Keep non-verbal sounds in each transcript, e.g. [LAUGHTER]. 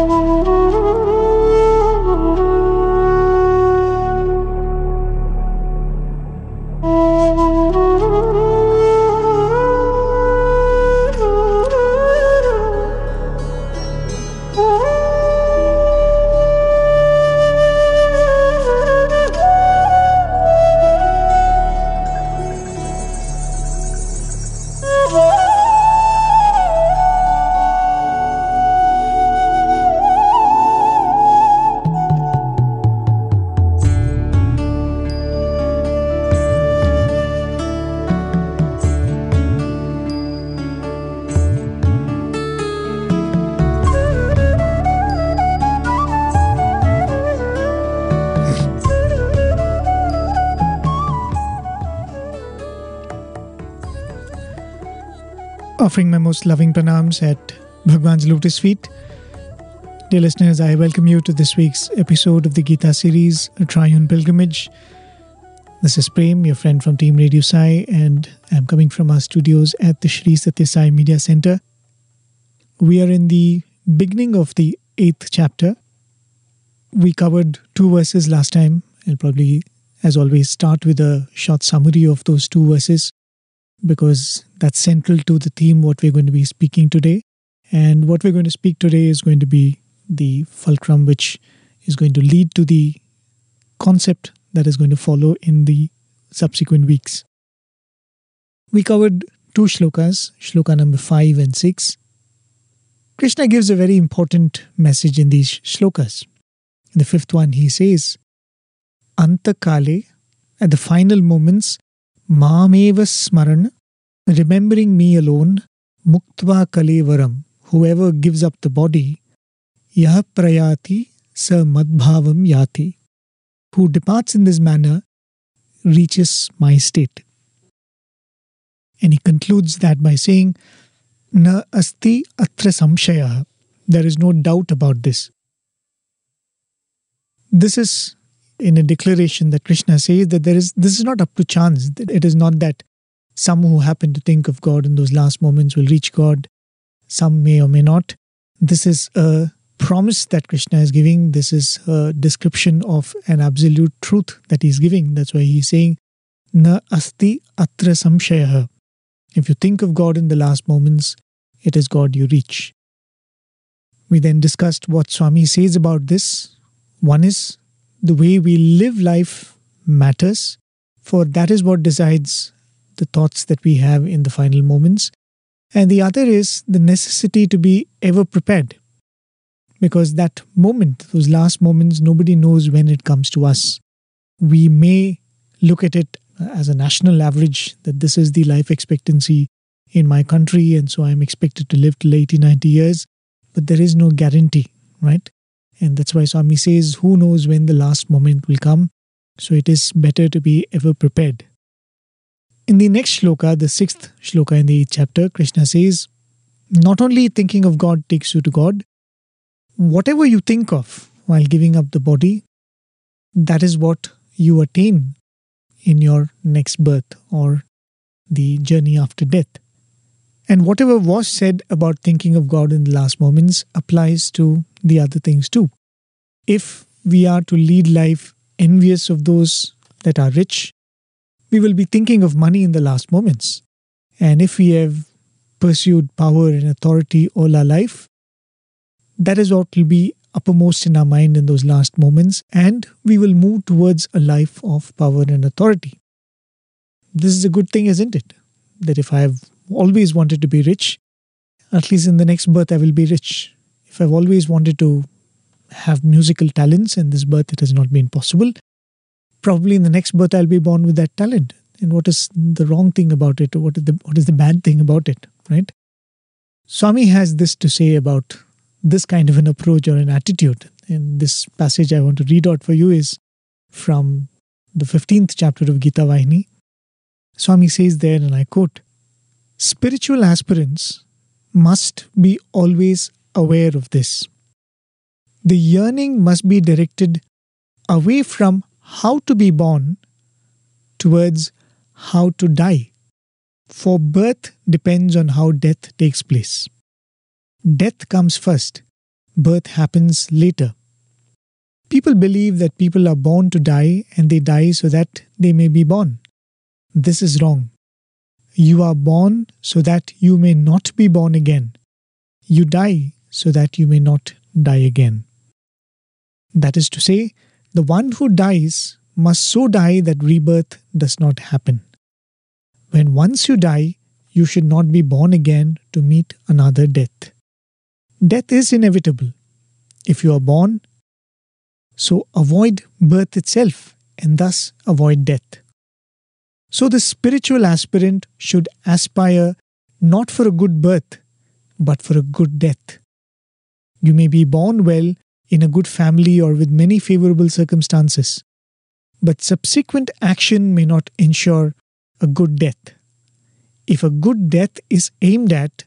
Oh. Offering my most loving pranams at Bhagwan's lotus feet. Dear listeners, I welcome you to this week's episode of the Gita series, A Triune Pilgrimage. This is Prem, your friend from Team Radio Sai, and I'm coming from our studios at the Sri Sathya Sai Media Center. We are in the beginning of the eighth chapter. We covered two verses last time. I'll probably, as always, start with a short summary of those two verses because that's central to the theme what we're going to be speaking today. And what we're going to speak today is going to be the fulcrum, which is going to lead to the concept that is going to follow in the subsequent weeks. We covered two shlokas, shloka number 5 and 6. Krishna gives a very important message in these shlokas. In the fifth one, he says, Antakale, at the final moments, Mameva Smaran, remembering me alone, Muktva Kalevaram, whoever gives up the body, Yah Prayati Sa Madbhavam Yati, who departs in this manner reaches my state. And he concludes that by saying, Na asti atra samshaya. There is no doubt about this. This is in a declaration that Krishna says that there is this is not up to chance. It is not that some who happen to think of God in those last moments will reach God. Some may or may not. This is a promise that Krishna is giving. This is a description of an absolute truth that he's giving. That's why he's saying, Na asti atra samshaya. If you think of God in the last moments, it is God you reach. We then discussed what Swami says about this. One is the way we live life matters, for that is what decides the thoughts that we have in the final moments. And the other is the necessity to be ever prepared. Because that moment, those last moments, nobody knows when it comes to us. We may look at it as a national average that this is the life expectancy in my country, and so I'm expected to live till 80, 90 years. But there is no guarantee, right? And that's why Swami says, Who knows when the last moment will come? So it is better to be ever prepared. In the next shloka, the sixth shloka in the chapter, Krishna says, Not only thinking of God takes you to God, whatever you think of while giving up the body, that is what you attain in your next birth or the journey after death. And whatever was said about thinking of God in the last moments applies to the other things too. If we are to lead life envious of those that are rich, we will be thinking of money in the last moments. And if we have pursued power and authority all our life, that is what will be uppermost in our mind in those last moments, and we will move towards a life of power and authority. This is a good thing, isn't it? That if I have always wanted to be rich, at least in the next birth I will be rich. I've always wanted to have musical talents and this birth it has not been possible, probably in the next birth I'll be born with that talent. And what is the wrong thing about it? What is the what is the bad thing about it? Right? Swami has this to say about this kind of an approach or an attitude. And this passage I want to read out for you is from the 15th chapter of Gita Vahini. Swami says there, and I quote, Spiritual aspirants must be always aware of this. The yearning must be directed away from how to be born towards how to die. For birth depends on how death takes place. Death comes first, birth happens later. People believe that people are born to die and they die so that they may be born. This is wrong. You are born so that you may not be born again. You die so that you may not die again. That is to say, the one who dies must so die that rebirth does not happen. When once you die, you should not be born again to meet another death. Death is inevitable. If you are born, so avoid birth itself and thus avoid death. So the spiritual aspirant should aspire not for a good birth, but for a good death. You may be born well in a good family or with many favorable circumstances, but subsequent action may not ensure a good death. If a good death is aimed at,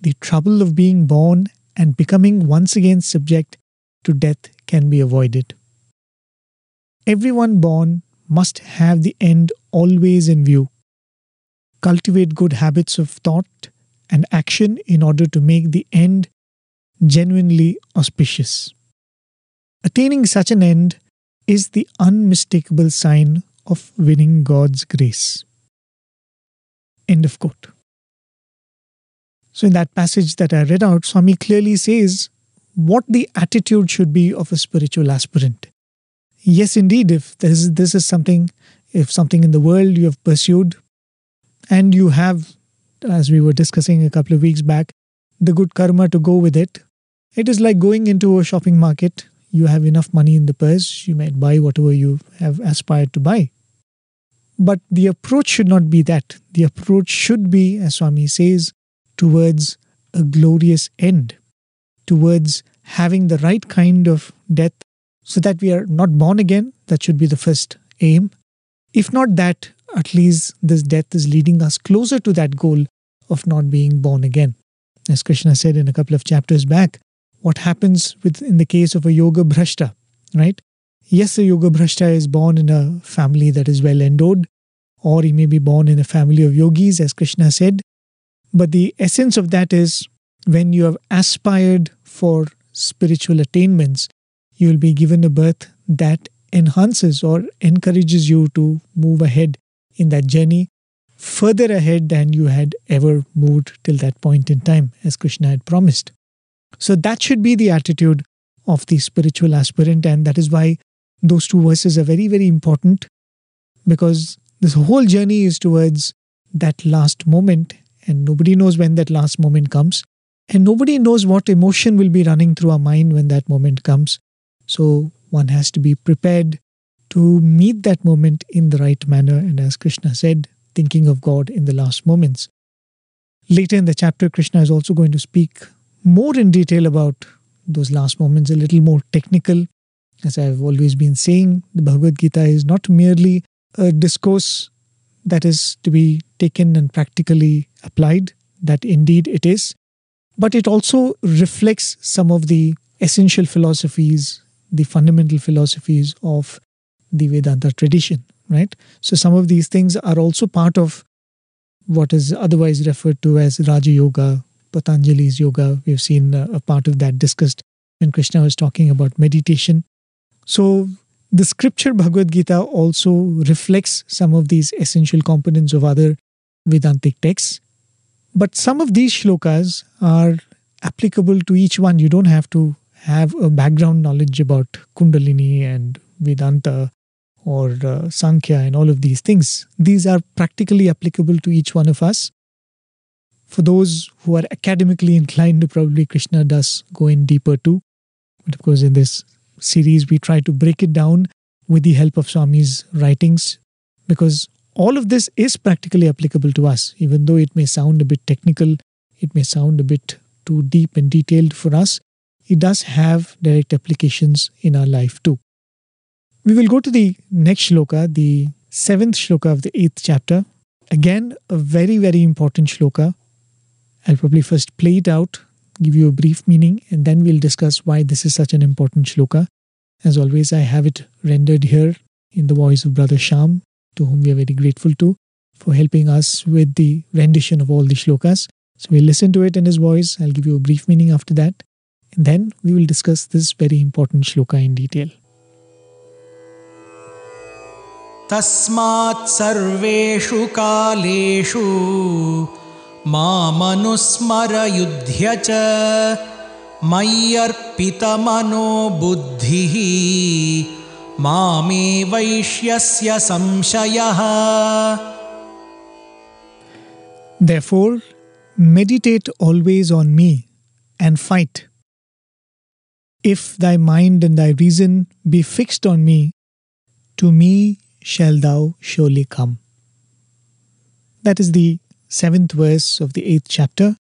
the trouble of being born and becoming once again subject to death can be avoided. Everyone born must have the end always in view. Cultivate good habits of thought and action in order to make the end genuinely auspicious. Attaining such an end is the unmistakable sign of winning God's grace. End of quote. So, in that passage that I read out, Swami clearly says what the attitude should be of a spiritual aspirant. Yes, indeed, if this, this is something, if something in the world you have pursued and you have, as we were discussing a couple of weeks back, the good karma to go with it, it is like going into a shopping market. You have enough money in the purse, you might buy whatever you have aspired to buy. But the approach should not be that. The approach should be, as Swami says, towards a glorious end, towards having the right kind of death so that we are not born again. That should be the first aim. If not that, at least this death is leading us closer to that goal of not being born again. As Krishna said in a couple of chapters back, what happens with in the case of a yoga bhrashta, right? Yes, a yoga bhrashta is born in a family that is well endowed, or he may be born in a family of yogis, as Krishna said. But the essence of that is when you have aspired for spiritual attainments, you will be given a birth that enhances or encourages you to move ahead in that journey further ahead than you had ever moved till that point in time, as Krishna had promised. So that should be the attitude of the spiritual aspirant, and that is why those two verses are very, very important because this whole journey is towards that last moment, and nobody knows when that last moment comes. And nobody knows what emotion will be running through our mind when that moment comes. So one has to be prepared to meet that moment in the right manner. And as Krishna said, thinking of God in the last moments. Later in the chapter, Krishna is also going to speak more in detail about those last moments, a little more technical. As I've always been saying, the Bhagavad Gita is not merely a discourse that is to be taken and practically applied, that indeed it is, but it also reflects some of the essential philosophies, the fundamental philosophies of the Vedanta tradition, right? So some of these things are also part of what is otherwise referred to as Raja Yoga, Patanjali's yoga. We've seen a part of that discussed when Krishna was talking about meditation. So the scripture Bhagavad Gita also reflects some of these essential components of other Vedantic texts. But some of these shlokas are applicable to each one. You don't have to have a background knowledge about Kundalini and Vedanta or uh, Sankhya and all of these things. These are practically applicable to each one of us. For those who are academically inclined, probably Krishna does go in deeper too. But of course, in this series, we try to break it down with the help of Swami's writings because all of this is practically applicable to us, even though it may sound a bit technical, it may sound a bit too deep and detailed for us. It does have direct applications in our life too. We will go to the next shloka, the seventh shloka of the eighth chapter. Again, a very, very important shloka. I'll probably first play it out, give you a brief meaning, and then we'll discuss why this is such an important shloka. As always, I have it rendered here in the voice of Brother Sham, to whom we are very grateful to for helping us with the rendition of all the shlokas. So we'll listen to it in his voice. I'll give you a brief meaning after that. And then we will discuss this very important shloka in detail. तस्मात् सर्वेषु कालेषु मामनुस्मरयुध्य च मय्यर्पितमनो बुद्धिः मामे वैश्यस्य संशयः Therefore, meditate always on me and fight. If thy mind and thy reason be fixed on me, to me shall thou surely come. That is the seventh verse of the eighth chapter.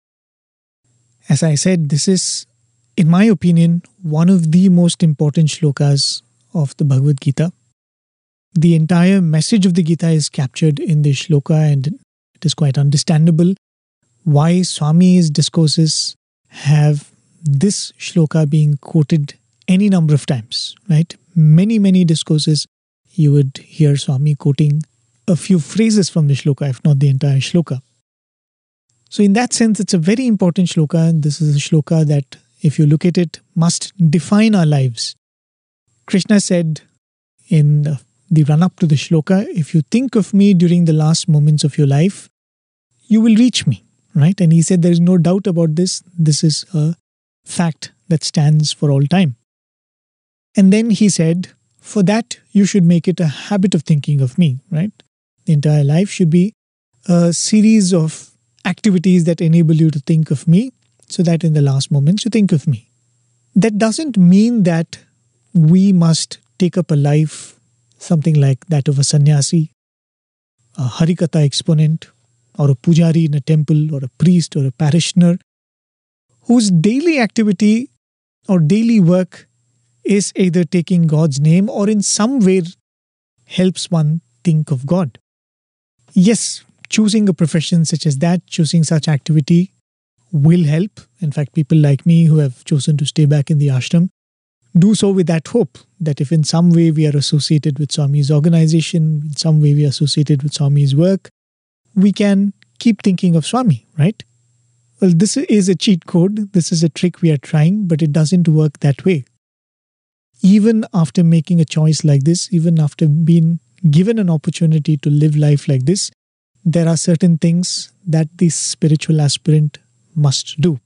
As I said, this is, in my opinion, one of the most important shlokas of the Bhagavad Gita. The entire message of the Gita is captured in this shloka, and it is quite understandable why Swami's discourses have this shloka being quoted any number of times, right? Many, many discourses you would hear Swami quoting a few phrases from the shloka, if not the entire shloka. So, in that sense, it's a very important shloka, and this is a shloka that, if you look at it, must define our lives. Krishna said in the run up to the shloka, if you think of me during the last moments of your life, you will reach me, right? And he said there is no doubt about this. This is a fact that stands for all time. And then he said, for that, you should make it a habit of thinking of me, right? The entire life should be a series of activities that enable you to think of me so that in the last moments you think of me. That doesn't mean that we must take up a life something like that of a sannyasi, a Harikatha exponent, or a pujari in a temple, or a priest, or a parishioner, whose daily activity or daily work is either taking God's name or in some way helps one think of God. Yes, choosing a profession such as that, choosing such activity will help. In fact, people like me who have chosen to stay back in the ashram do so with that hope that if in some way we are associated with Swami's organization, in some way we are associated with Swami's work, we can keep thinking of Swami, right? Well, this is a cheat code. This is a trick we are trying, but it doesn't work that way. Even after making a choice like this, even after being given an opportunity to live life like this, there are certain things that the spiritual aspirant must do.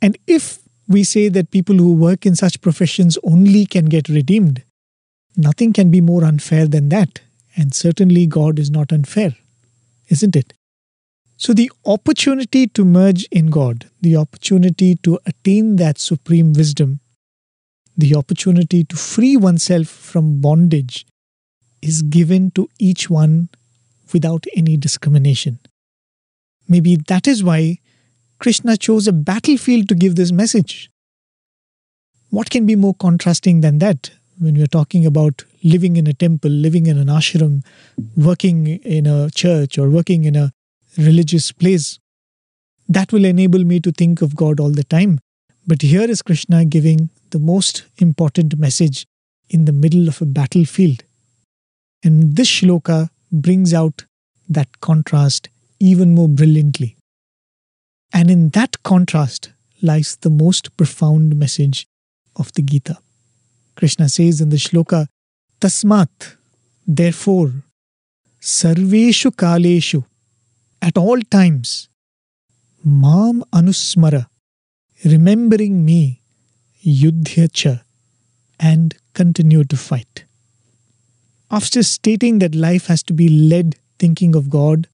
And if we say that people who work in such professions only can get redeemed, nothing can be more unfair than that. And certainly God is not unfair, isn't it? So, the opportunity to merge in God, the opportunity to attain that supreme wisdom, the opportunity to free oneself from bondage is given to each one without any discrimination. Maybe that is why Krishna chose a battlefield to give this message. What can be more contrasting than that when we are talking about living in a temple, living in an ashram, working in a church, or working in a religious place? That will enable me to think of God all the time. But here is Krishna giving the most important message in the middle of a battlefield. And this shloka brings out that contrast even more brilliantly. And in that contrast lies the most profound message of the Gita. Krishna says in the shloka, Tasmat, therefore, Sarveshu Kaleshu, at all times, Mam Anusmara, remembering me, Yudhya and continue to fight. After stating that life has to be led thinking of God,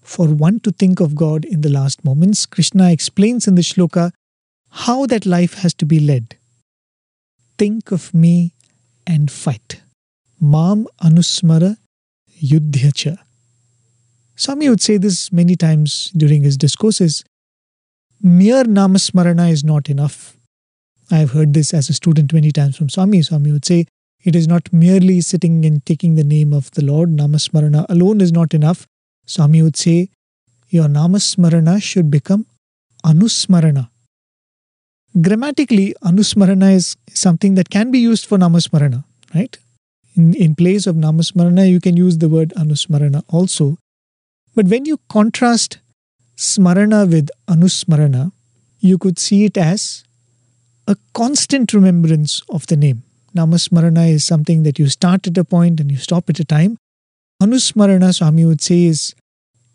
for one to think of God in the last moments, Krishna explains in the shloka how that life has to be led. Think of me and fight. Mam anusmara yudhyacha. Swami would say this many times during his discourses. Mere namasmarana is not enough. I have heard this as a student many times from Swami. Swami would say, it is not merely sitting and taking the name of the Lord. Namasmarana alone is not enough. Swami would say, Your Namasmarana should become Anusmarana. Grammatically, Anusmarana is something that can be used for Namasmarana, right? In, in place of Namasmarana, you can use the word Anusmarana also. But when you contrast Smarana with Anusmarana, you could see it as a constant remembrance of the name. Namasmarana is something that you start at a point and you stop at a time. Anusmarana, Swami would say, is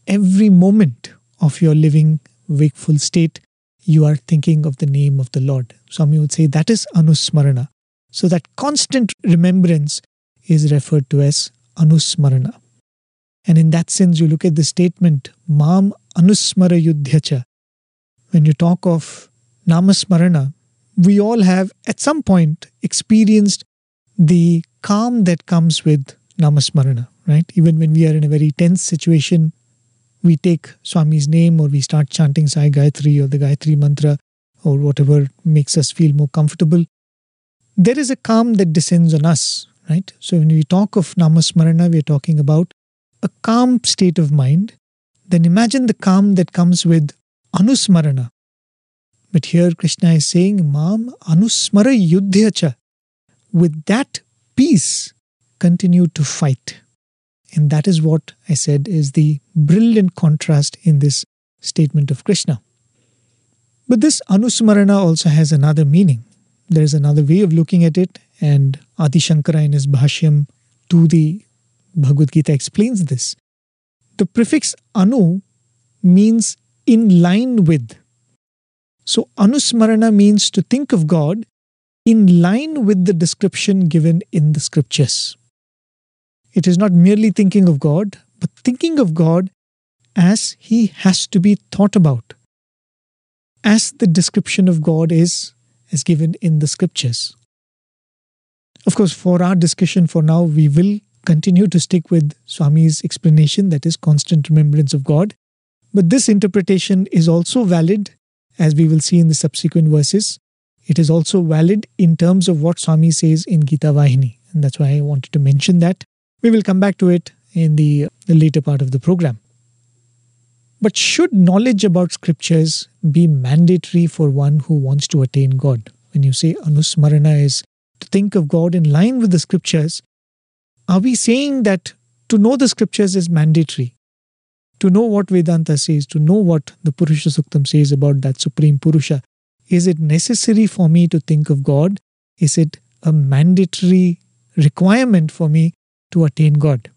every moment of your living wakeful state, you are thinking of the name of the Lord. Swami would say that is Anusmarana. So that constant remembrance is referred to as Anusmarana. And in that sense, you look at the statement, Mam Anusmara Yudhyacha. When you talk of Namasmarana, we all have at some point experienced the calm that comes with Namasmarana, right? Even when we are in a very tense situation, we take Swami's name or we start chanting Sai Gayatri or the Gayatri mantra or whatever makes us feel more comfortable. There is a calm that descends on us, right? So when we talk of Namasmarana, we are talking about a calm state of mind. Then imagine the calm that comes with Anusmarana. But here Krishna is saying, Mam Anusmara Yudhyacha. With that peace, continue to fight. And that is what I said is the brilliant contrast in this statement of Krishna. But this Anusmarana also has another meaning. There is another way of looking at it, and Adi Shankara in his Bhashyam to the Bhagavad Gita explains this. The prefix Anu means in line with. So Anusmarana means to think of God in line with the description given in the scriptures. It is not merely thinking of God, but thinking of God as He has to be thought about, as the description of God is as given in the scriptures. Of course, for our discussion for now, we will continue to stick with Swami's explanation that is constant remembrance of God. But this interpretation is also valid, as we will see in the subsequent verses. It is also valid in terms of what Swami says in Gita Vahini. And that's why I wanted to mention that. We will come back to it in the, the later part of the program. But should knowledge about scriptures be mandatory for one who wants to attain God? When you say Anusmarana is to think of God in line with the scriptures, are we saying that to know the scriptures is mandatory? To know what Vedanta says, to know what the Purusha Suktam says about that Supreme Purusha, is it necessary for me to think of God? Is it a mandatory requirement for me to attain God.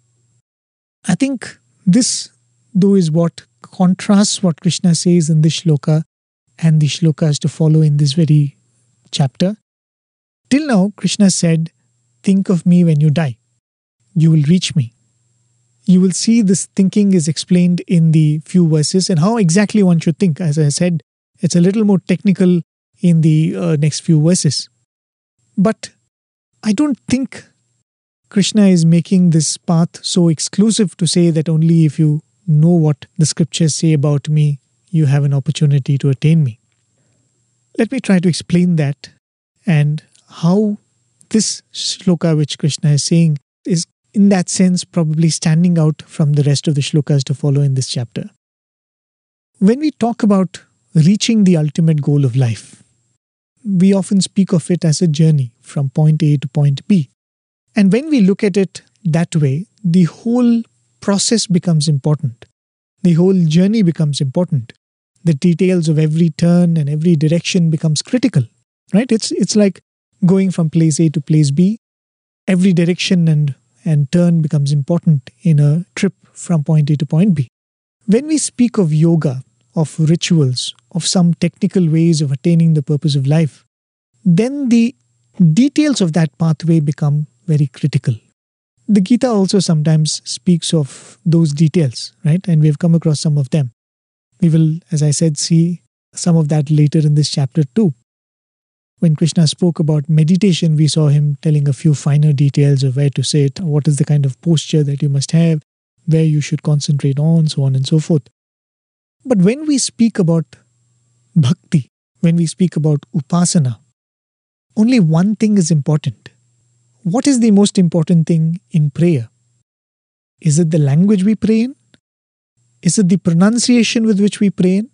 I think this, though, is what contrasts what Krishna says in this shloka and the shlokas to follow in this very chapter. Till now, Krishna said, Think of me when you die. You will reach me. You will see this thinking is explained in the few verses and how exactly one should think. As I said, it's a little more technical in the uh, next few verses. But I don't think Krishna is making this path so exclusive to say that only if you know what the scriptures say about me, you have an opportunity to attain me. Let me try to explain that and how this shloka, which Krishna is saying, is in that sense probably standing out from the rest of the shlokas to follow in this chapter. When we talk about reaching the ultimate goal of life, we often speak of it as a journey from point A to point B. And when we look at it that way, the whole process becomes important. The whole journey becomes important. The details of every turn and every direction becomes critical. Right? It's it's like going from place A to place B. Every direction and, and turn becomes important in a trip from point A to point B. When we speak of yoga, of rituals, of some technical ways of attaining the purpose of life, then the details of that pathway become very critical. The Gita also sometimes speaks of those details, right? And we've come across some of them. We will, as I said, see some of that later in this chapter too. When Krishna spoke about meditation, we saw him telling a few finer details of where to sit, what is the kind of posture that you must have, where you should concentrate on, so on and so forth. But when we speak about bhakti, when we speak about upasana, only one thing is important what is the most important thing in prayer? Is it the language we pray in? Is it the pronunciation with which we pray in?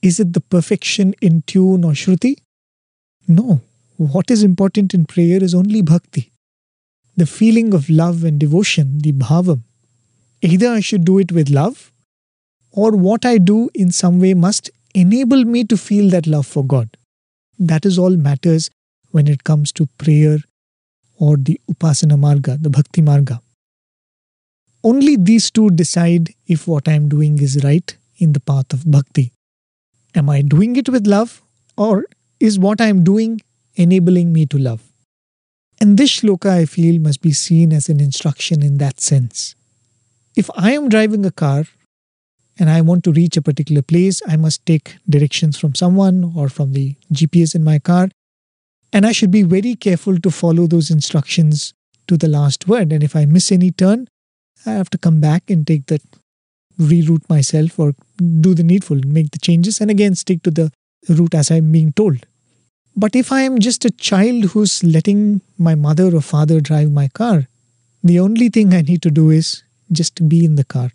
Is it the perfection in tune or shruti? No. What is important in prayer is only bhakti. The feeling of love and devotion, the bhavam. Either I should do it with love, or what I do in some way must enable me to feel that love for God. that is all matters when it comes to prayer or the Upasana Marga, the Bhakti Marga. Only these two decide if what I am doing is right in the path of bhakti. Am I doing it with love or is what I am doing enabling me to love? And this shloka, I feel, must be seen as an instruction in that sense. If I am driving a car and I want to reach a particular place, I must take directions from someone or from the GPS in my car. And I should be very careful to follow those instructions to the last word. And if I miss any turn, I have to come back and take that, reroute myself or do the needful, and make the changes, and again stick to the route as I'm being told. But if I am just a child who's letting my mother or father drive my car, the only thing I need to do is just be in the car.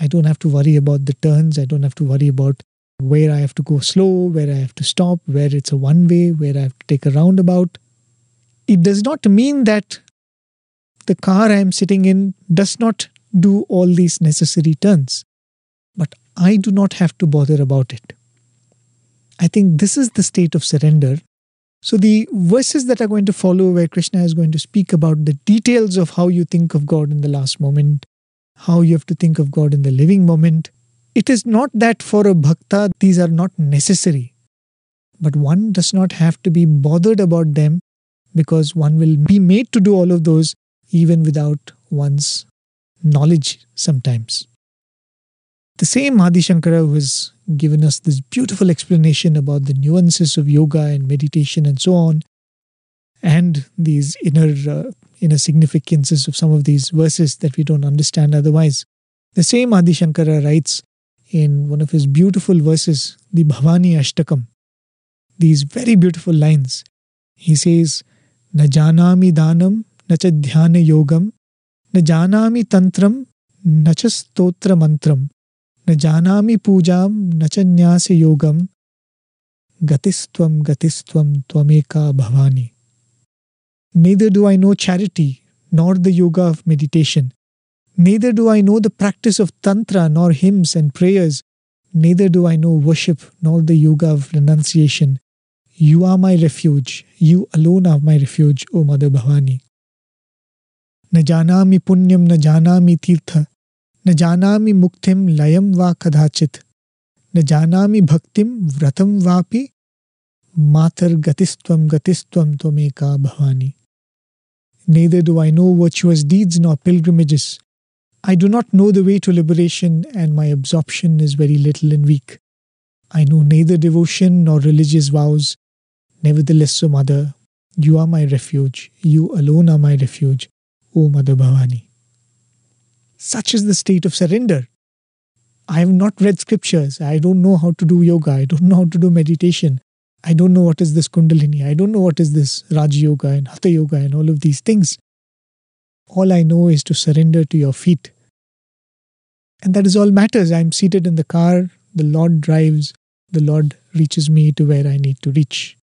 I don't have to worry about the turns. I don't have to worry about where I have to go slow, where I have to stop, where it's a one way, where I have to take a roundabout. It does not mean that the car I am sitting in does not do all these necessary turns, but I do not have to bother about it. I think this is the state of surrender. So, the verses that are going to follow, where Krishna is going to speak about the details of how you think of God in the last moment, how you have to think of God in the living moment, it is not that for a bhakta these are not necessary, but one does not have to be bothered about them because one will be made to do all of those even without one's knowledge sometimes. The same Adi Shankara who has given us this beautiful explanation about the nuances of yoga and meditation and so on, and these inner uh, inner significances of some of these verses that we don't understand otherwise. The same Adi Shankara writes in one of his beautiful verses, the Bhavani Ashtakam, these very beautiful lines. He says, "Na janami dhanam, na cha dhyana yogam, na janami tantram, na cha stotra mantram." न जानामी पूजा, न च योगम गतिस्व गतिस्व त्वेका Bhavani. Neither do I know charity not the yoga of meditation neither do I know the practice of tantra nor hymns and prayers neither do I know worship nor the yoga of renunciation you are my refuge you alone are my refuge O mother Bhavani न जानामी पुण्यम न जानामी तीर्थ। न जानामि मुक्तिम लयम वा कदाचित न जानामि भक्तिम व्रतम वापि मातर गतिस्त्वम गतिस्त्वम त्वमेका Bhavani Neither do I know virtuous deeds nor pilgrimages. I do not know the way to liberation, and my absorption is very little and weak. I know neither devotion nor religious vows. Nevertheless, O Mother, you are my refuge. You alone are my refuge. O Mother Bhavani. Such is the state of surrender. I have not read scriptures. I don't know how to do yoga. I don't know how to do meditation. I don't know what is this Kundalini. I don't know what is this Raj Yoga and Hatha Yoga and all of these things. All I know is to surrender to your feet. And that is all matters. I'm seated in the car, the Lord drives, the Lord reaches me to where I need to reach.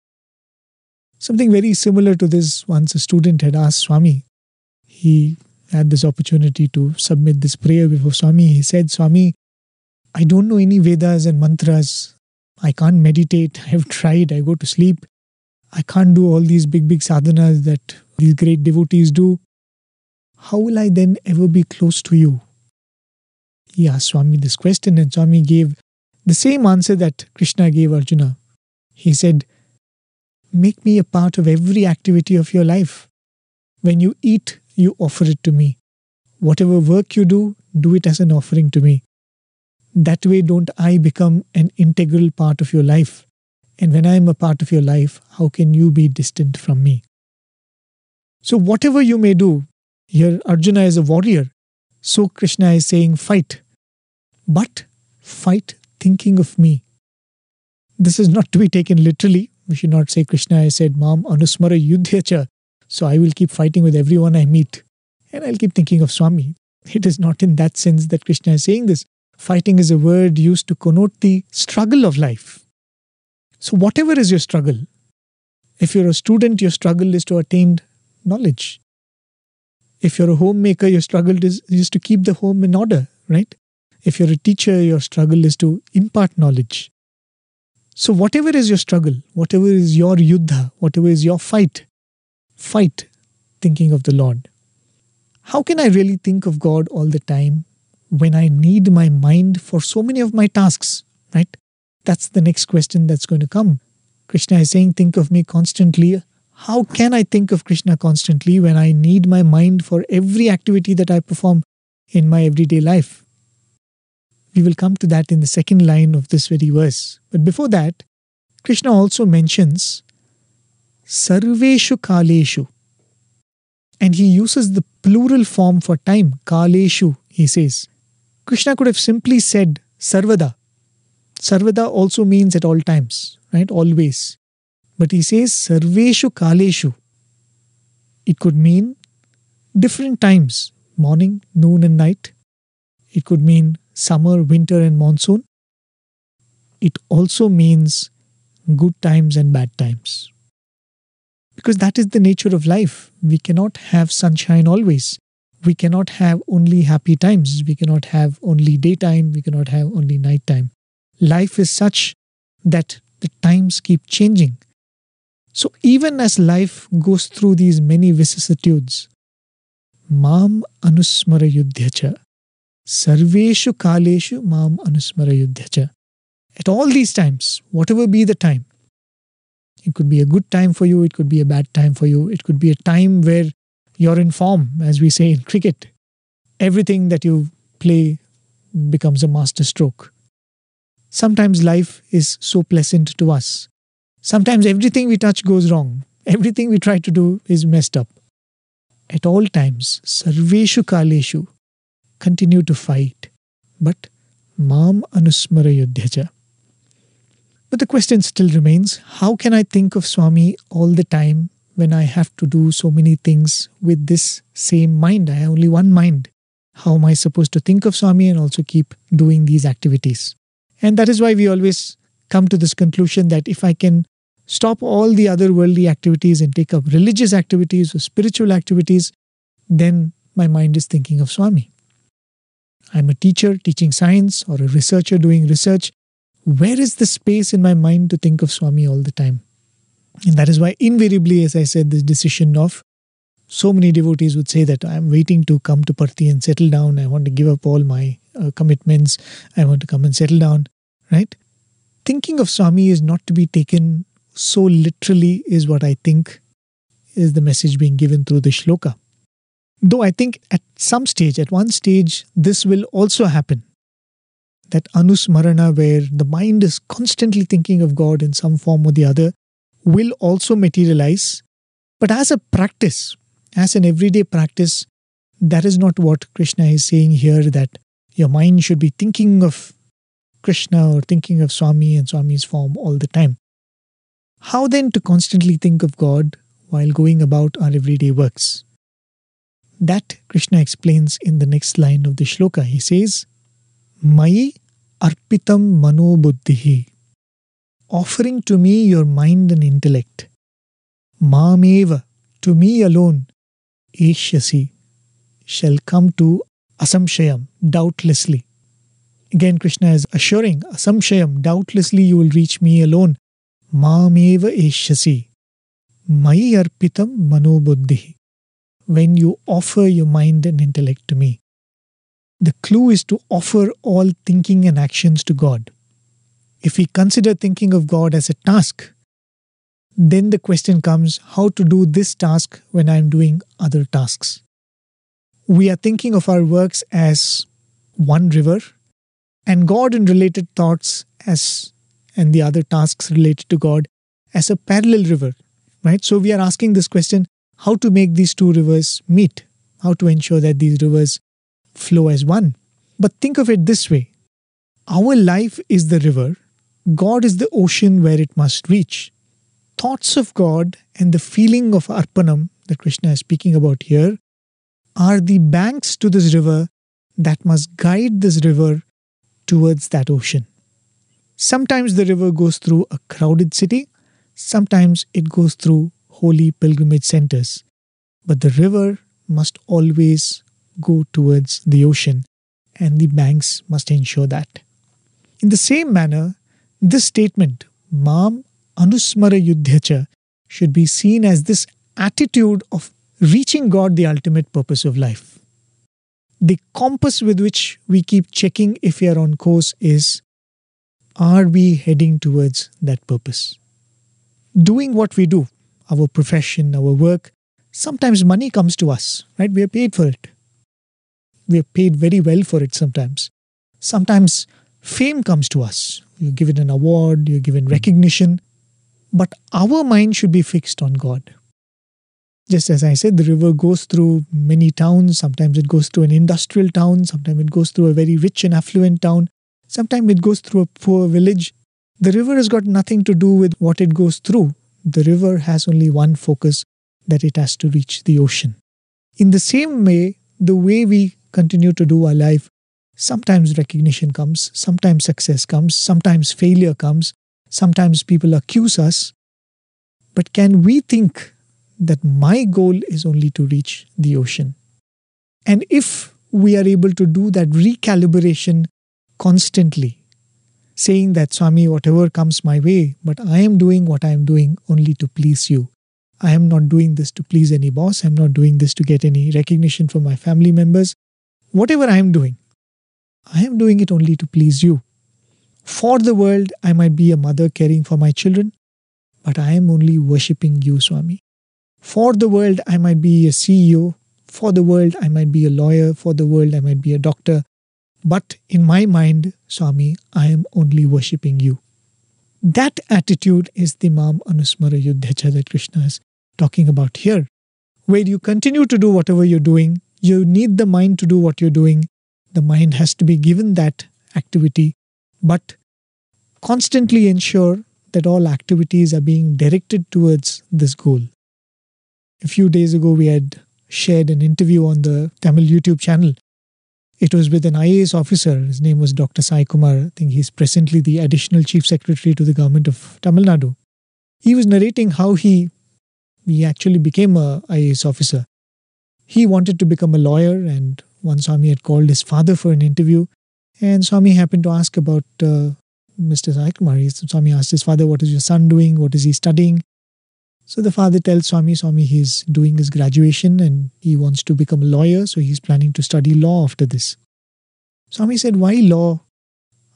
Something very similar to this once a student had asked Swami, he had this opportunity to submit this prayer before Swami. He said, Swami, I don't know any Vedas and mantras. I can't meditate. [LAUGHS] I have tried. I go to sleep. I can't do all these big, big sadhanas that these great devotees do. How will I then ever be close to you? He asked Swami this question, and Swami gave the same answer that Krishna gave Arjuna. He said, Make me a part of every activity of your life. When you eat, you offer it to me. Whatever work you do, do it as an offering to me. That way, don't I become an integral part of your life? And when I am a part of your life, how can you be distant from me? So, whatever you may do, here Arjuna is a warrior. So, Krishna is saying, fight. But fight thinking of me. This is not to be taken literally. We should not say Krishna has said, Mam anusmara yudhyacha. So I will keep fighting with everyone I meet. And I'll keep thinking of Swami. It is not in that sense that Krishna is saying this. Fighting is a word used to connote the struggle of life. So, whatever is your struggle, if you're a student, your struggle is to attain knowledge. If you're a homemaker, your struggle is, is to keep the home in order, right? If you're a teacher, your struggle is to impart knowledge. So, whatever is your struggle, whatever is your yuddha, whatever is your fight, fight thinking of the Lord. How can I really think of God all the time when I need my mind for so many of my tasks, right? That's the next question that's going to come. Krishna is saying, Think of me constantly. How can I think of Krishna constantly when I need my mind for every activity that I perform in my everyday life? We will come to that in the second line of this very verse. But before that, Krishna also mentions Sarveshu Kaleshu. And he uses the plural form for time, Kaleshu, he says. Krishna could have simply said Sarvada. Sarvada also means at all times, right? Always. But he says Sarveshu Kaleshu. It could mean different times, morning, noon, and night. It could mean summer, winter, and monsoon. It also means good times and bad times. Because that is the nature of life. We cannot have sunshine always. We cannot have only happy times. We cannot have only daytime. We cannot have only nighttime. Life is such that the times keep changing. So even as life goes through these many vicissitudes, Mam Anusmara Yudhyacha, Sarveshu Kaleshu Mam Anusmara Yudhyacha. At all these times, whatever be the time, it could be a good time for you, it could be a bad time for you, it could be a time where you're in form, as we say in [LAUGHS] cricket. Everything that you play becomes a master stroke. Sometimes life is so pleasant to us. Sometimes everything we touch goes wrong. Everything we try to do is messed up. At all times, Sarveshu Kaleshu, continue to fight. But Mam Anusmara Yudhyacha. But the question still remains how can I think of Swami all the time when I have to do so many things with this same mind? I have only one mind. How am I supposed to think of Swami and also keep doing these activities? And that is why we always come to this conclusion that if I can stop all the other worldly activities and take up religious activities or spiritual activities, then my mind is thinking of Swami. I'm a teacher teaching science or a researcher doing research where is the space in my mind to think of Swami all the time? And that is why, invariably, as I said, the decision of so many devotees would say that I'm waiting to come to Parthi and settle down. I want to give up all my uh, commitments. I want to come and settle down, right? Thinking of Swami is not to be taken so literally, is what I think is the message being given through the shloka. Though I think at some stage, at one stage, this will also happen that anusmarana, where the mind is constantly thinking of God in some form or the other, will also materialize. But as a practice, as an everyday practice, that is not what Krishna is saying here that your mind should be thinking of Krishna or thinking of Swami and Swami's form all the time. How then to constantly think of God while going about our everyday works? That Krishna explains in the next line of the shloka. He says, Mai arpitam mano buddhihi, offering to me your mind and intellect. Mameva, to me alone, Eshyasi, shall come to asamshayam, doubtlessly. Again, Krishna is assuring, asamshayam, doubtlessly you will reach me alone. Mameva Eshyasi, Mai arpitam mano buddhihi, when you offer your mind and intellect to me the clue is to offer all thinking and actions to God. If we consider thinking of God as a task, then the question comes how to do this task when I am doing other tasks. We are thinking of our works as one river, and God and related thoughts as and the other tasks related to God as a parallel river, right? So we are asking this question how to make these two rivers meet, how to ensure that these rivers flow as one. But think of it this way our life is the river, God is the ocean where it must reach. Thoughts of God and the feeling of Arpanam that Krishna is speaking about here are the banks to this river that must guide this river towards that ocean. Sometimes the river goes through a crowded city, sometimes it goes through holy pilgrimage centers. But the river must always go towards the ocean, and the banks must ensure that. In the same manner, this statement, Mam Anusmara Yudhyacha should be seen as this attitude of reaching God, the ultimate purpose of life. The compass with which we keep checking if we are on course is are we heading towards that purpose? Doing what we do, our profession, our work, sometimes money comes to us, right? We are paid for it. We are paid very well for it sometimes. Sometimes fame comes to us. You're given an award, you're given recognition, but our mind should be fixed on God. Just as I said, the river goes through many towns. Sometimes it goes through an industrial town, sometimes it goes through a very rich and affluent town, sometimes it goes through a poor village. The river has got nothing to do with what it goes through. The river has only one focus that it has to reach the ocean. In the same way, the way we continue to do our life, sometimes recognition comes, sometimes success comes, sometimes failure comes, sometimes people accuse us. But can we think that my goal is only to reach the ocean? And if we are able to do that recalibration constantly, saying that Swami, whatever comes my way, but I am doing what I am doing only to please you. I am not doing this to please any boss. I'm not doing this to get any recognition from my family members. Whatever I am doing, I am doing it only to please you. For the world, I might be a mother caring for my children, but I am only worshipping you, Swami. For the world, I might be a CEO. For the world, I might be a lawyer. For the world, I might be a doctor. But in my mind, Swami, I am only worshipping you. That attitude is the Mam Anusmara Yudhyacha that Krishna is talking about here, where you continue to do whatever you're doing. You need the mind to do what you're doing. The mind has to be given that activity, but constantly ensure that all activities are being directed towards this goal. A few days ago, we had shared an interview on the Tamil YouTube channel. It was with an IAS officer. His name was Dr. Sai Kumar. I think he's presently the additional chief secretary to the government of Tamil Nadu. He was narrating how he he actually became a IAS officer. He wanted to become a lawyer, and one Swami had called his father for an interview, and Swami happened to ask about uh, Mr. Sai. Swami asked his father, "What is your son doing? What is he studying?" So the father tells Swami, Swami, he's doing his graduation and he wants to become a lawyer, so he's planning to study law after this. Swami said, Why law?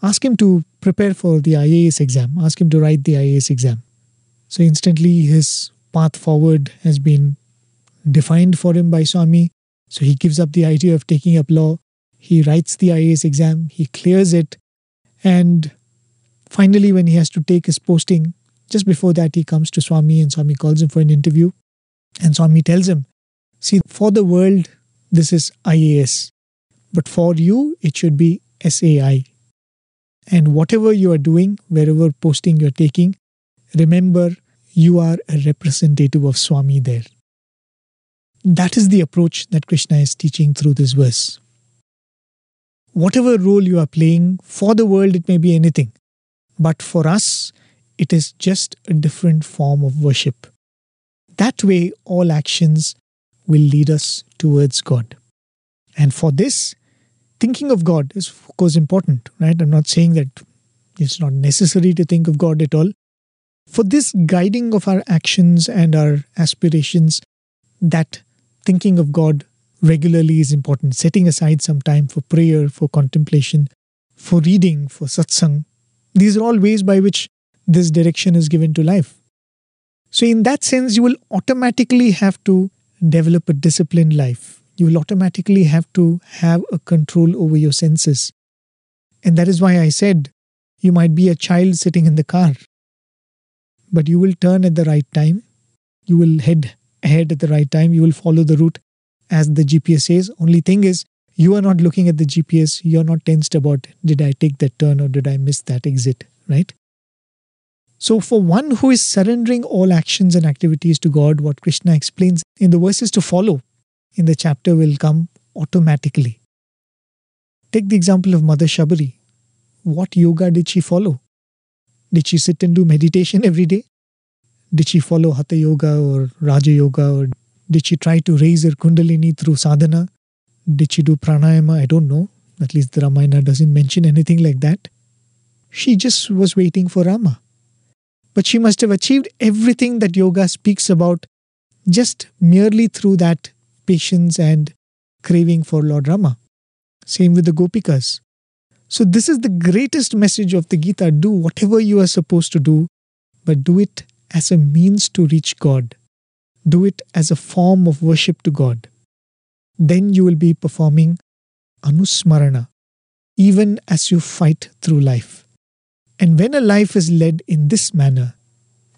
Ask him to prepare for the IAS exam. Ask him to write the IAS exam. So instantly his path forward has been defined for him by Swami. So he gives up the idea of taking up law. He writes the IAS exam, he clears it, and finally, when he has to take his posting, just before that, he comes to Swami and Swami calls him for an interview. And Swami tells him, See, for the world, this is IAS, but for you, it should be SAI. And whatever you are doing, wherever posting you're taking, remember you are a representative of Swami there. That is the approach that Krishna is teaching through this verse. Whatever role you are playing, for the world it may be anything, but for us, it is just a different form of worship. That way, all actions will lead us towards God. And for this, thinking of God is, of course, important, right? I'm not saying that it's not necessary to think of God at all. For this guiding of our actions and our aspirations, that thinking of God regularly is important. Setting aside some time for prayer, for contemplation, for reading, for satsang. These are all ways by which this direction is given to life. So, in that sense, you will automatically have to develop a disciplined life. You will automatically have to have a control over your senses. And that is why I said you might be a child sitting in the car, but you will turn at the right time. You will head ahead at the right time. You will follow the route as the GPS says. Only thing is, you are not looking at the GPS. You are not tensed about did I take that turn or did I miss that exit, right? So, for one who is surrendering all actions and activities to God, what Krishna explains in the verses to follow in the chapter will come automatically. Take the example of Mother Shabari. What yoga did she follow? Did she sit and do meditation every day? Did she follow Hatha Yoga or Raja Yoga? Or did she try to raise her Kundalini through sadhana? Did she do pranayama? I don't know. At least the Ramayana doesn't mention anything like that. She just was waiting for Rama but she must have achieved everything that yoga speaks about just merely through that patience and craving for Lord Rama. Same with the Gopikas. So, this is the greatest message of the Gita do whatever you are supposed to do, but do it as a means to reach God. Do it as a form of worship to God. Then you will be performing Anusmarana, even as you fight through life. And when a life is led in this manner,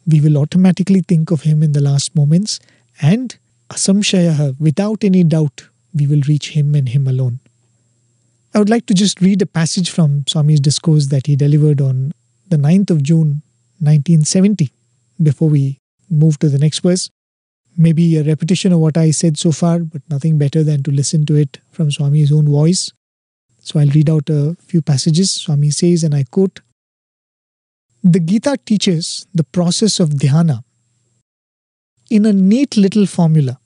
we will automatically think of Him in the last moments and asamshayaha, without any doubt, we will reach Him and Him alone. I would like to just read a passage from Swami's discourse that he delivered on the 9th of June 1970 before we move to the next verse. Maybe a repetition of what I said so far, but nothing better than to listen to it from Swami's own voice. So I'll read out a few passages. Swami says, and I quote The Gita teaches the process of dhyana in a neat little formula.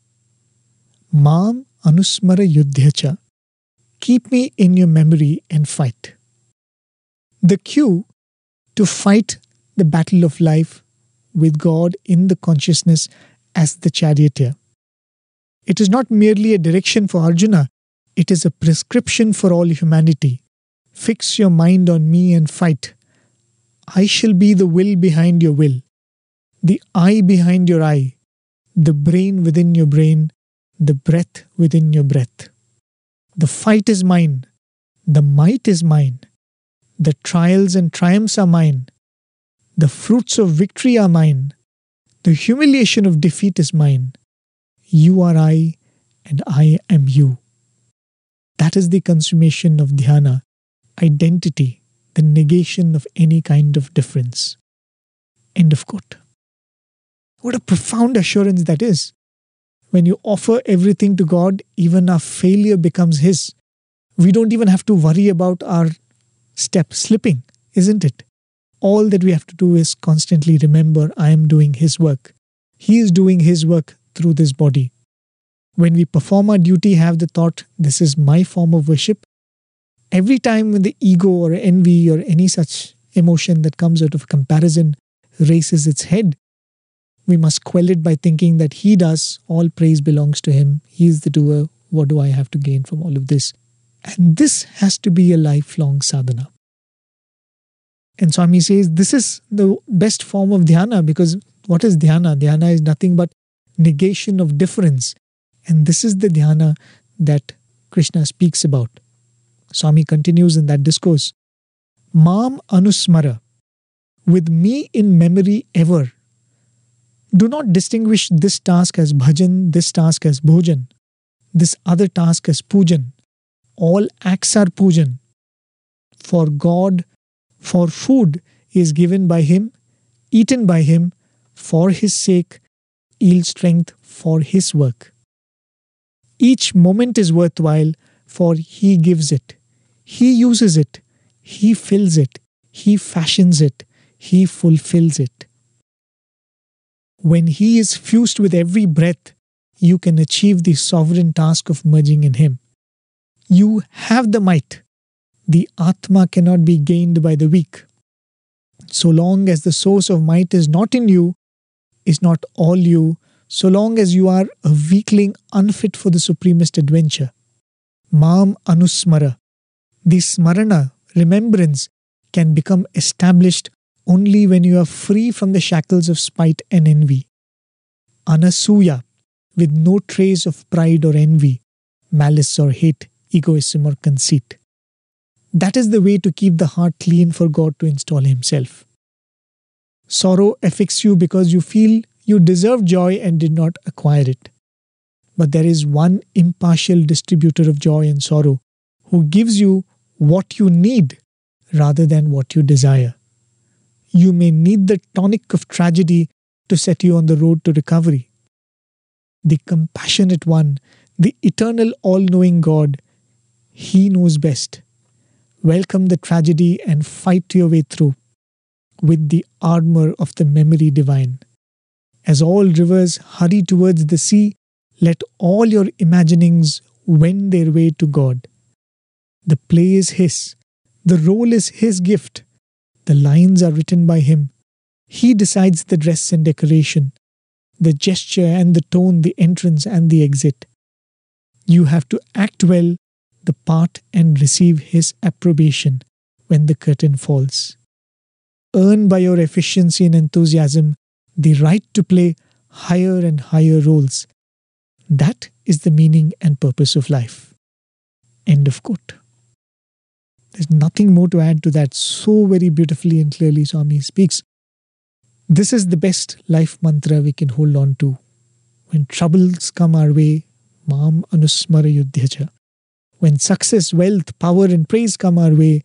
Mam anusmara yudhyacha. Keep me in your memory and fight. The cue to fight the battle of life with God in the consciousness as the charioteer. It is not merely a direction for Arjuna, it is a prescription for all humanity. Fix your mind on me and fight. I shall be the will behind your will, the eye behind your eye, the brain within your brain, the breath within your breath. The fight is mine, the might is mine, the trials and triumphs are mine, the fruits of victory are mine, the humiliation of defeat is mine. You are I, and I am you. That is the consummation of dhyana, identity, the negation of any kind of difference. End of quote. What a profound assurance that is. When you offer everything to God, even our failure becomes His. We don't even have to worry about our step slipping, isn't it? All that we have to do is constantly remember I am doing His work. He is doing His work through this body. When we perform our duty, have the thought, this is my form of worship. Every time when the ego or envy or any such emotion that comes out of comparison raises its head, we must quell it by thinking that He does, all praise belongs to Him, He is the doer. What do I have to gain from all of this? And this has to be a lifelong sadhana. And Swami says this is the best form of dhyana because what is dhyana? Dhyana is nothing but negation of difference. And this is the dhyana that Krishna speaks about. Swami continues in that discourse Mam Anusmara, with me in memory ever do not distinguish this task as bhajan, this task as bhojan, this other task as pujan. All acts are pujan. For God, for food is given by Him, eaten by Him, for His sake, yield strength for His work. Each moment is worthwhile, for He gives it. He uses it. He fills it. He fashions it. He fulfills it. When He is fused with every breath, you can achieve the sovereign task of merging in Him. You have the might. The Atma cannot be gained by the weak. So long as the source of might is not in you, is not all you, so long as you are a weakling unfit for the supremest adventure. Mam Anusmara. The smarana, remembrance, can become established only when you are free from the shackles of spite and envy. Anasuya, with no trace of pride or envy, malice or hate, egoism or conceit. That is the way to keep the heart clean for God to install Himself. Sorrow affects you because you feel you deserve joy and did not acquire it. But there is one impartial distributor of joy and sorrow who gives you what you need rather than what you desire you may need the tonic of tragedy to set you on the road to recovery. The compassionate one, the eternal all knowing God, He knows best. Welcome the tragedy and fight your way through with the armor of the memory divine. As all rivers hurry towards the sea, let all your imaginings wend their way to God. The play is His, the role is His gift the lines are written by him. He decides the dress and decoration, the gesture and the tone, the entrance and the exit. You have to act well the part and receive His approbation when the curtain falls. Earn by your efficiency and enthusiasm the right to play higher and higher roles. That is the meaning and purpose of life. End of quote. There's nothing more to add to that. So very beautifully and clearly, Swami speaks. This is the best life mantra we can hold on to. When troubles come our way, Mam Anusmara Yudhyacha. When success, wealth, power, and praise come our way,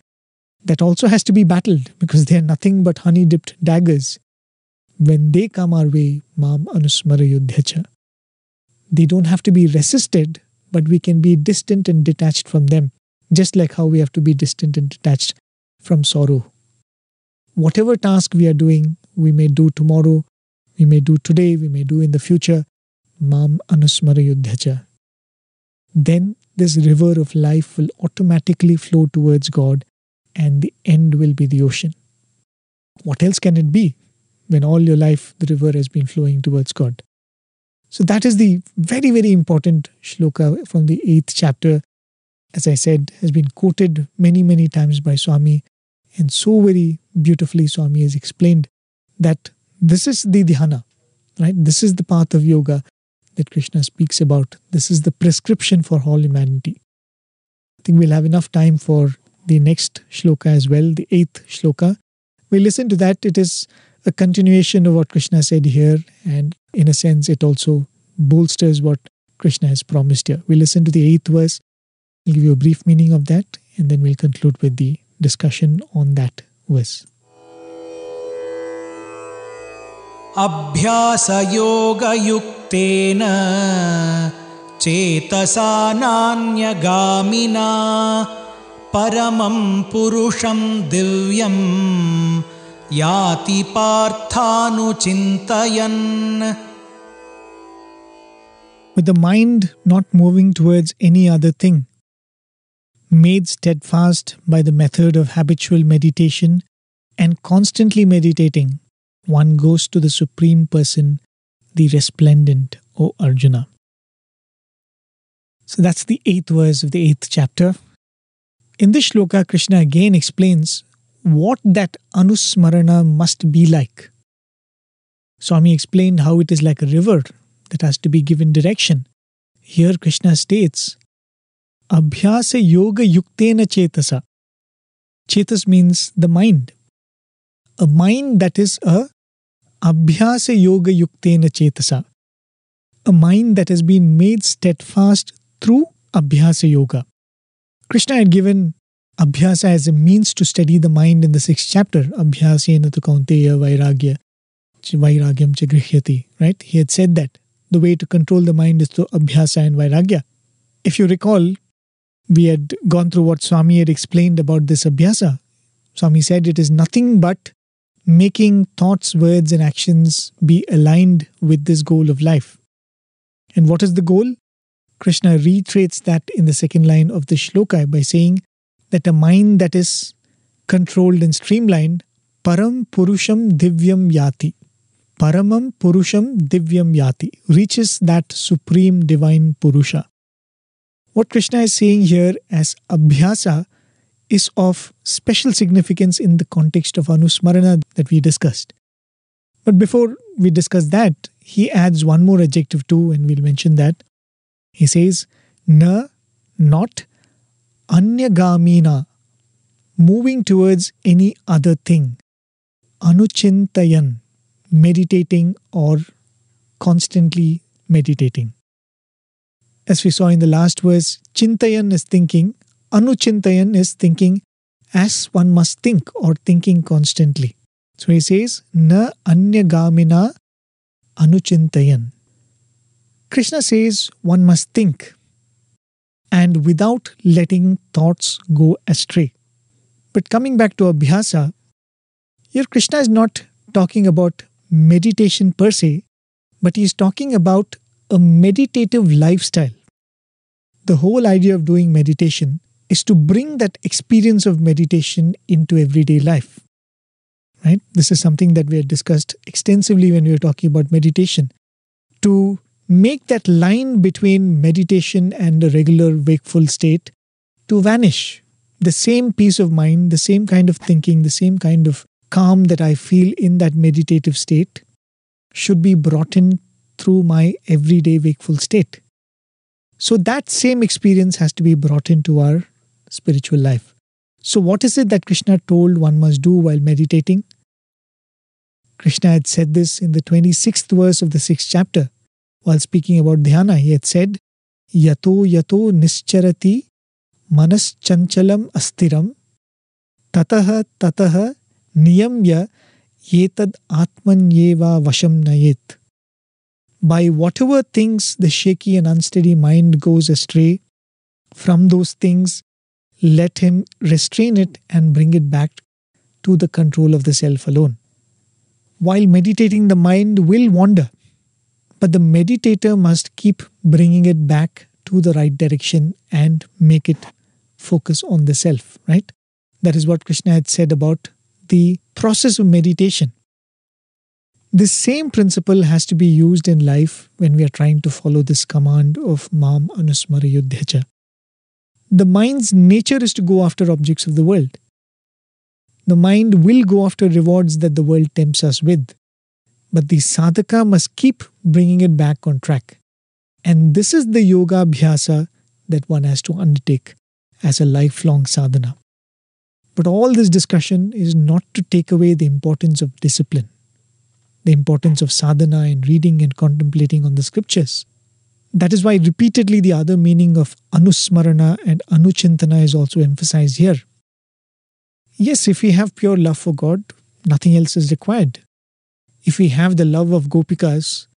that also has to be battled because they are nothing but honey dipped daggers. When they come our way, Mam Anusmara Yudhyacha. They don't have to be resisted, but we can be distant and detached from them, just like how we have to be distant and detached from sorrow. Whatever task we are doing, we may do tomorrow, we may do today, we may do in the future. Mam Anusmara Yudhyacha. Then this river of life will automatically flow towards God and the end will be the ocean. What else can it be when all your life the river has been flowing towards God? So that is the very, very important shloka from the eighth chapter. As I said, has been quoted many, many times by Swami, and so very beautifully Swami has explained that this is the dhyana, right? This is the path of yoga that Krishna speaks about. This is the prescription for all humanity. I think we'll have enough time for the next shloka as well, the eighth shloka. We listen to that. It is a continuation of what Krishna said here, and in a sense, it also bolsters what Krishna has promised here. We listen to the eighth verse. I'll give you a brief meaning of that, and then we'll conclude with the discussion on that verse. अभ्यासयोगयुक्तेन चेतसा नान्यगामिना परमं पुरुषं दिव्यं याति पार्थानुचिन्तयन् With the mind not moving towards any other thing, made steadfast by the method of habitual meditation and constantly meditating, one goes to the Supreme Person, the resplendent, O Arjuna. So that's the eighth verse of the eighth chapter. In this shloka, Krishna again explains what that Anusmarana must be like. Swami explained how it is like a river that has to be given direction. Here Krishna states, Abhyasa Yoga Yuktena Chetasa. Chetas means the mind. A mind that is a Abhyasa Yoga Yuktena Chetasa. A mind that has been made steadfast through Abhyasa Yoga. Krishna had given Abhyasa as a means to steady the mind in the sixth chapter, Abhyasena tu kaunteya vairagya, vairagyam cha grihyati, right? He had said that the way to control the mind is through Abhyasa and Vairagya. If you recall, we had gone through what Swami had explained about this Abhyasa. Swami said it is nothing but making thoughts, words, and actions be aligned with this goal of life. And what is the goal? Krishna reiterates that in the second line of the shloka by saying that a mind that is controlled and streamlined, param purusham divyam yati. Paramam purusham divyam yati reaches that supreme divine purusha. What Krishna is saying here as abhyasa is of special significance in the context of anusmarana that we discussed. But before we discuss that, he adds one more adjective too, and we'll mention that. He says, Na, not, anyagamina, moving towards any other thing. Anuchintayan, meditating or constantly meditating. As we saw in the last verse, Chintayan is thinking, Anuchintayan is thinking as one must think or thinking constantly. So he says, Na anyagamina anuchintayan. Krishna says one must think and without letting thoughts go astray. But coming back to Abhyasa, here Krishna is not talking about meditation per se, but he is talking about a meditative lifestyle. The whole idea of doing meditation is to bring that experience of meditation into everyday life. right? This is something that we had discussed extensively when we were talking about meditation. To make that line between meditation and a regular wakeful state to vanish. The same peace of mind, the same kind of thinking, the same kind of calm that I feel in that meditative state should be brought in through my everyday wakeful state. So that same experience has to be brought into our spiritual life. So, what is it that Krishna told one must do while meditating? Krishna had said this in the 26th verse of the 6th chapter. While speaking about dhyana, he had said, Yato yato nischarati manaschanchalam astiram tataha tataha niyamya yetad atmanyeva vasham nayet. By whatever things the shaky and unsteady mind goes astray, from those things let him restrain it and bring it back to the control of the self alone. While meditating, the mind will wander, but the meditator must keep bringing it back to the right direction and make it focus on the self, right? That is what Krishna had said about the process of meditation. This same principle has to be used in life when we are trying to follow this command of Mam Anusmara Yudhyacha. The mind's nature is to go after objects of the world the mind will go after rewards that the world tempts us with. But the sadhaka must keep bringing it back on track. And this is the yoga abhyasa that one has to undertake as a lifelong sadhana. But all this discussion is not to take away the importance of discipline, the importance of sadhana and reading and contemplating on the scriptures. That is why repeatedly the other meaning of anusmarana and anuchintana is also emphasized here. Yes, if we have pure love for God, nothing else is required. If we have the love of gopikas,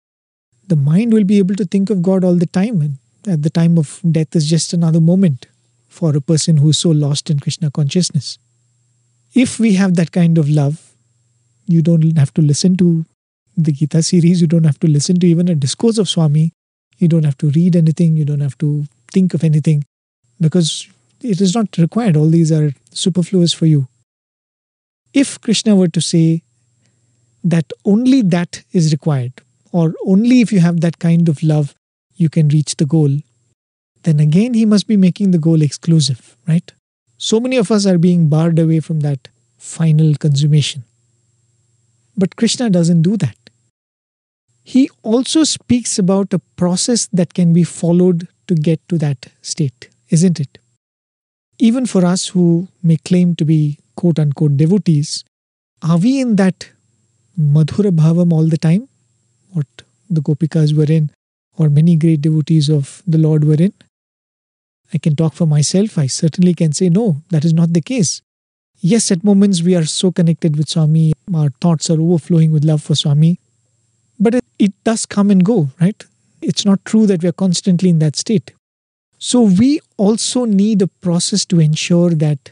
the mind will be able to think of God all the time. And at the time of death is just another moment for a person who is so lost in Krishna consciousness. If we have that kind of love, you don't have to listen to the Gita series, you don't have to listen to even a discourse of Swami, you don't have to read anything, you don't have to think of anything, because it is not required. All these are superfluous for you. If Krishna were to say that only that is required, or only if you have that kind of love, you can reach the goal, then again he must be making the goal exclusive, right? So many of us are being barred away from that final consummation. But Krishna doesn't do that. He also speaks about a process that can be followed to get to that state, isn't it? Even for us who may claim to be quote unquote devotees, are we in that Madhura Bhavam all the time? What the Gopikas were in, or many great devotees of the Lord were in? I can talk for myself. I certainly can say, no, that is not the case. Yes, at moments we are so connected with Swami, our thoughts are overflowing with love for Swami, but it, it does come and go, right? It's not true that we are constantly in that state. So we also need a process to ensure that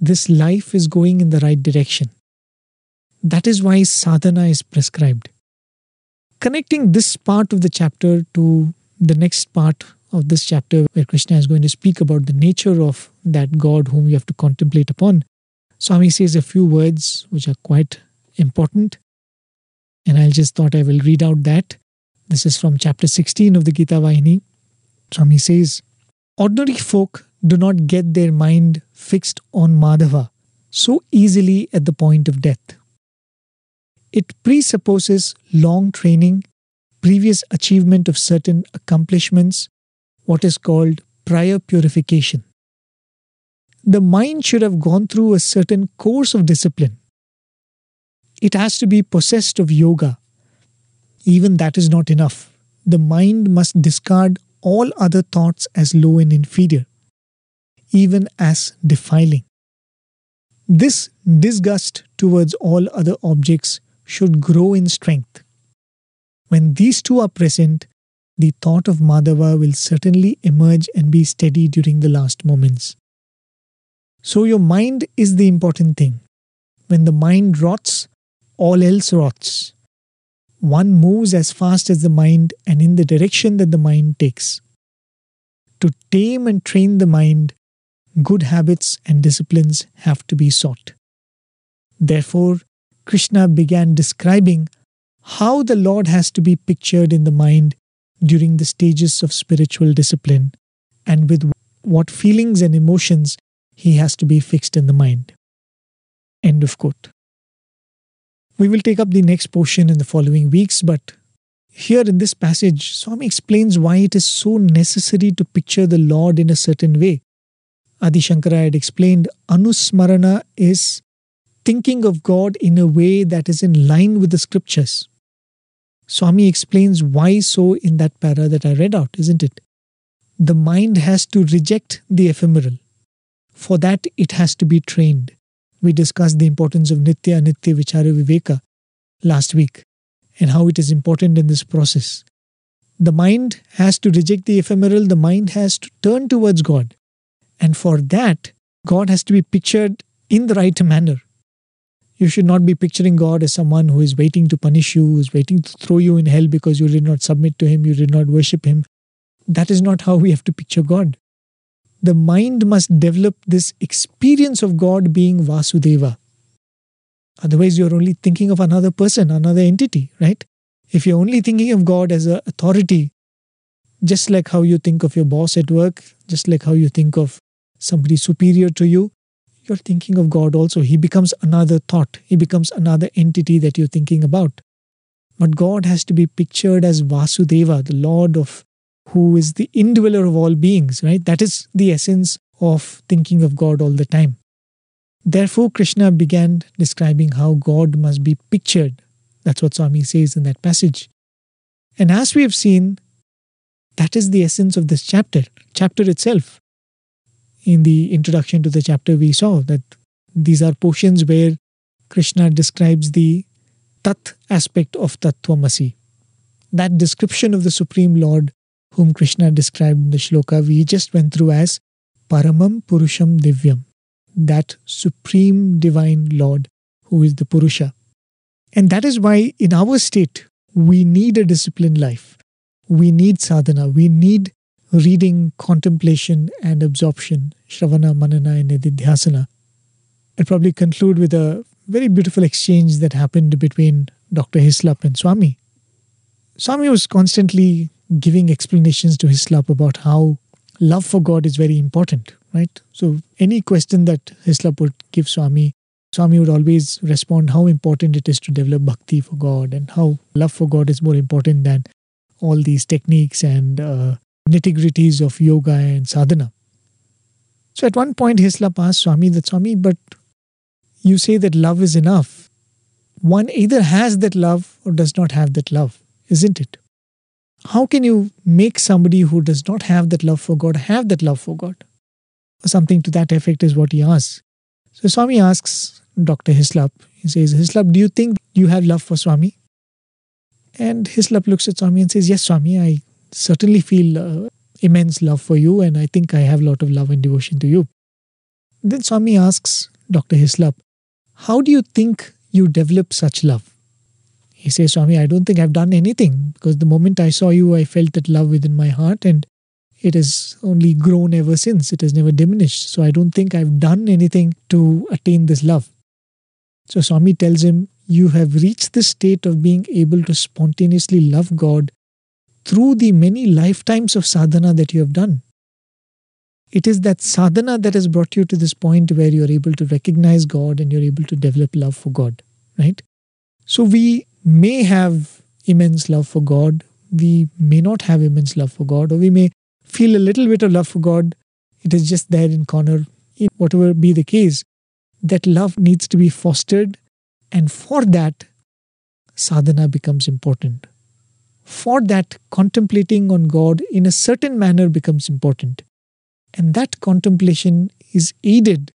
this life is going in the right direction. That is why sadhana is prescribed. Connecting this part of the chapter to the next part of this chapter, where Krishna is going to speak about the nature of that God whom we have to contemplate upon, Swami says a few words which are quite important. And I just thought I will read out that. This is from chapter 16 of the Gita Vahini. Swami says, Ordinary folk do not get their mind fixed on Madhava so easily at the point of death. It presupposes long training, previous achievement of certain accomplishments, what is called prior purification. The mind should have gone through a certain course of discipline. It has to be possessed of yoga. Even that is not enough. The mind must discard all other thoughts as low and inferior even as defiling. This disgust towards all other objects should grow in strength. When these two are present, the thought of Madhava will certainly emerge and be steady during the last moments. So, your mind is the important thing. When the mind rots, all else rots. One moves as fast as the mind and in the direction that the mind takes. To tame and train the mind, good habits and disciplines have to be sought. Therefore, Krishna began describing how the Lord has to be pictured in the mind during the stages of spiritual discipline and with what feelings and emotions he has to be fixed in the mind. End of quote. We will take up the next portion in the following weeks, but here in this passage, Swami explains why it is so necessary to picture the Lord in a certain way. Adi Shankara had explained Anusmarana is thinking of God in a way that is in line with the scriptures. Swami explains why so in that para that I read out, isn't it? The mind has to reject the ephemeral. For that, it has to be trained. We discussed the importance of Nitya Nitya Vichara Viveka last week and how it is important in this process. The mind has to reject the ephemeral, the mind has to turn towards God. And for that, God has to be pictured in the right manner. You should not be picturing God as someone who is waiting to punish you, who is waiting to throw you in hell because you did not submit to Him, you did not worship Him. That is not how we have to picture God. The mind must develop this experience of God being Vasudeva. Otherwise, you're only thinking of another person, another entity, right? If you're only thinking of God as an authority, just like how you think of your boss at work, just like how you think of somebody superior to you, you're thinking of God also. He becomes another thought, He becomes another entity that you're thinking about. But God has to be pictured as Vasudeva, the Lord of who is the indweller of all beings, right? That is the essence of thinking of God all the time. Therefore, Krishna began describing how God must be pictured. That's what Swami says in that passage. And as we have seen, that is the essence of this chapter, chapter itself in the introduction to the chapter, we saw that these are portions where Krishna describes the Tat aspect of Tattvamasi. That description of the Supreme Lord, whom Krishna described in the shloka, we just went through as Paramam Purusham Divyam, that Supreme Divine Lord who is the Purusha. And that is why in our state, we need a disciplined life. We need sadhana. We need reading, contemplation, and absorption, Shravana, Manana, and Nididhyasana. I'll probably conclude with a very beautiful exchange that happened between Dr. Hislop and Swami. Swami was constantly giving explanations to Hislop about how love for God is very important, right? So, any question that Hislop would give Swami, Swami would always respond how important it is to develop bhakti for God and how love for God is more important than all these techniques and uh, nitty gritties of yoga and sadhana. So at one point, Hislop asked Swami that Swami, but you say that love is enough. One either has that love or does not have that love, isn't it? How can you make somebody who does not have that love for God have that love for God? Something to that effect is what he asks. So Swami asks Dr. Hislop, he says, Hislop, do you think you have love for Swami? And Hislop looks at Swami and says, Yes, Swami, I certainly feel uh, immense love for you, and I think I have a lot of love and devotion to you. Then Swami asks Dr. Hislop, How do you think you develop such love? He says, Swami, I don't think I've done anything because the moment I saw you, I felt that love within my heart, and it has only grown ever since. It has never diminished. So I don't think I've done anything to attain this love. So Swami tells him, You have reached the state of being able to spontaneously love God through the many lifetimes of sadhana that you have done. It is that sadhana that has brought you to this point where you're able to recognize God and you're able to develop love for God, right? So we may have immense love for God, we may not have immense love for God, or we may feel a little bit of love for God. It is just there in corner. in Whatever be the case, that love needs to be fostered, and for that, sadhana becomes important for that contemplating on God in a certain manner becomes important. And that contemplation is aided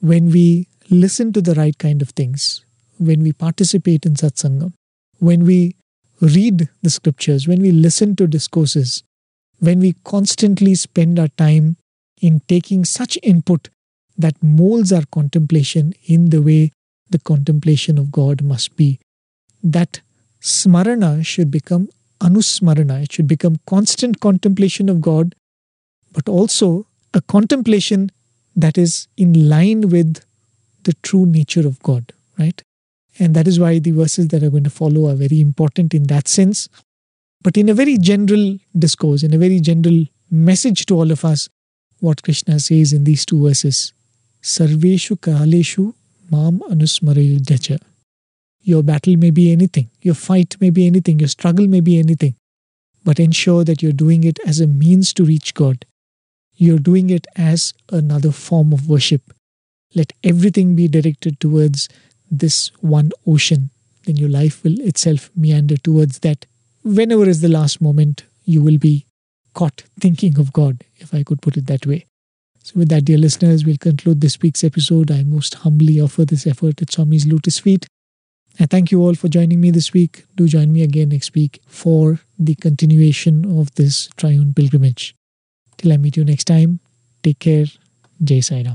when we listen to the right kind of things, when we participate in satsangam, when we read the scriptures, when we listen to discourses, when we constantly spend our time in taking such input that molds our contemplation in the way the contemplation of God must be. That smarana should become anusmarana. It should become constant contemplation of God, but also a contemplation that is in line with the true nature of God, right? And that is why the verses that are going to follow are very important in that sense. But in a very general discourse, in a very general message to all of us, what Krishna says in these two verses Sarveshu Kaleshu Mam Anusmara Yudhyacha. Your battle may be anything, your fight may be anything, your struggle may be anything, but ensure that you're doing it as a means to reach God. You're doing it as another form of worship. Let everything be directed towards this one ocean. Then your life will itself meander towards that. Whenever is the last moment, you will be caught thinking of God, if I could put it that way. So, with that, dear listeners, we'll conclude this week's episode. I most humbly offer this effort at Swami's lotus feet. I thank you all for joining me this week. Do join me again next week for the continuation of this triune pilgrimage. Till I meet you next time, take care. Jai Sai Ram.